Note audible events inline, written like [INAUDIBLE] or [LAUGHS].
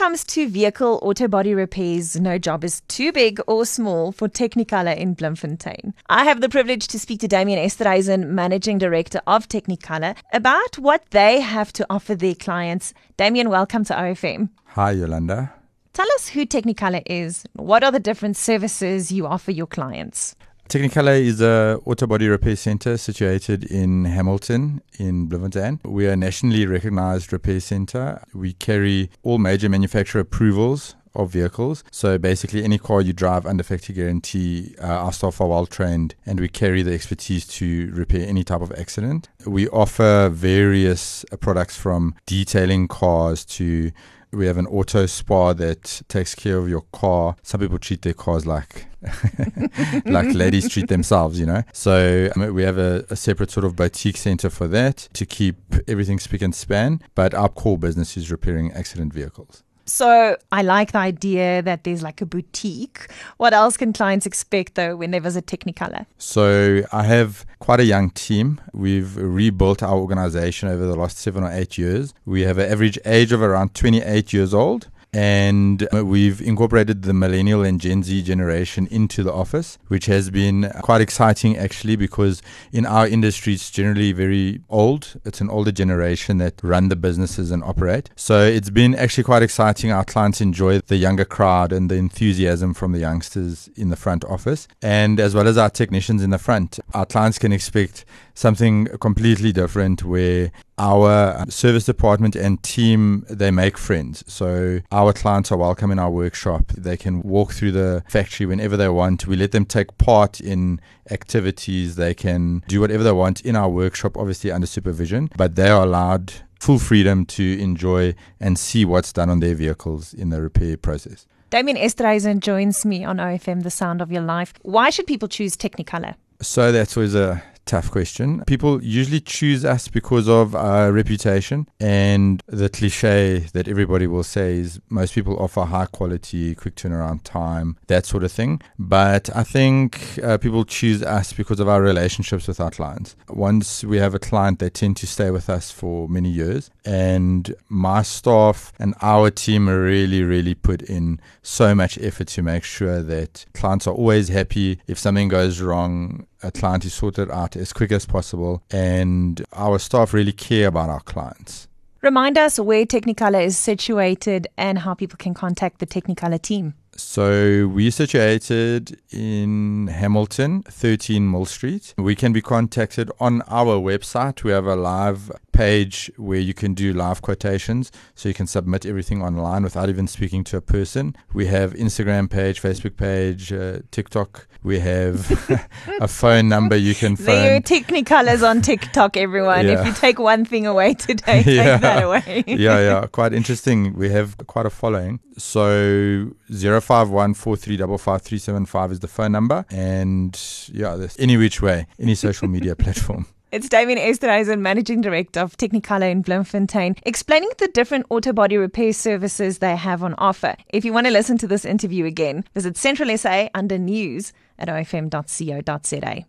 comes to vehicle auto body repairs, no job is too big or small for Technicolour in Bloemfontein. I have the privilege to speak to Damian Esterhuizen, Managing Director of Technicolour, about what they have to offer their clients. Damian, welcome to OFM. Hi, Yolanda. Tell us who Technicolour is. What are the different services you offer your clients? Technicolour is a auto body repair center situated in Hamilton in Bloemfontein. We are a nationally recognized repair center. We carry all major manufacturer approvals of vehicles. So basically, any car you drive under factory guarantee, uh, our staff are well trained and we carry the expertise to repair any type of accident. We offer various products from detailing cars to we have an auto spa that takes care of your car. Some people treat their cars like [LAUGHS] like ladies treat themselves, you know. So I mean, we have a, a, separate sort of boutique center for that to keep everything spick and span. But our core business is repairing accident vehicles. So I like the idea that there's like a boutique. What else can clients expect though when they visit Technicolour? So I have quite a young team. We've rebuilt our organization over the last seven or eight years. We have an average age of around 28 years old and we've incorporated the millennial and Gen Z generation into the office, which has been quite exciting actually because in our industry it's generally very old. It's an older generation that run the businesses and operate. So it's been actually quite exciting. Our clients enjoy the younger crowd and the enthusiasm from the youngsters in the front office, and as well as our technicians in the front. Our clients can expect something completely different where our service department and team they make friends. So our clients are welcome in our workshop. They can walk through the factory whenever they want. We let them take part in activities. They can do whatever they want in our workshop obviously under supervision but they are allowed full freedom to enjoy and see what's done on their vehicles in the repair process. Damian Esterhuizen joins me on OFM The Sound of Your Life. Why should people choose Technicolour? So that's always a tough question. People usually choose us because of our reputation and the cliche that everybody will say is most people offer high quality, quick turnaround time, that sort of thing. But I think uh, people choose us because of our relationships with our clients. Once we have a client, they tend to stay with us for many years. And my staff and our team are really, really put in so much effort to make sure that clients are always happy. If something goes wrong, a client is sorted out as quick as possible, and our staff really care about our clients. Remind us where Technicolour is situated and how people can contact the Technicolour team. So we're situated in Hamilton, 13 Mill Street. We can be contacted on our website. We have a live page where you can do live quotations so you can submit everything online without even speaking to a person. We have Instagram page, Facebook page, uh, TikTok. We have [LAUGHS] a phone number you can phone. There Technicolours on TikTok, everyone. Yeah. If you take one thing away [LAUGHS] today, [LAUGHS] take yeah. that away. yeah, yeah, quite interesting. We have quite a following. So 0514355375 is the phone number. And yeah, any which way, any social media platform. It's Damian Esterhuizen, Managing Director of Technicolour in Bloemfontein, explaining the different auto body repair services they have on offer. If you want to listen to this interview again, visit Central SA under News at ofm.co.za.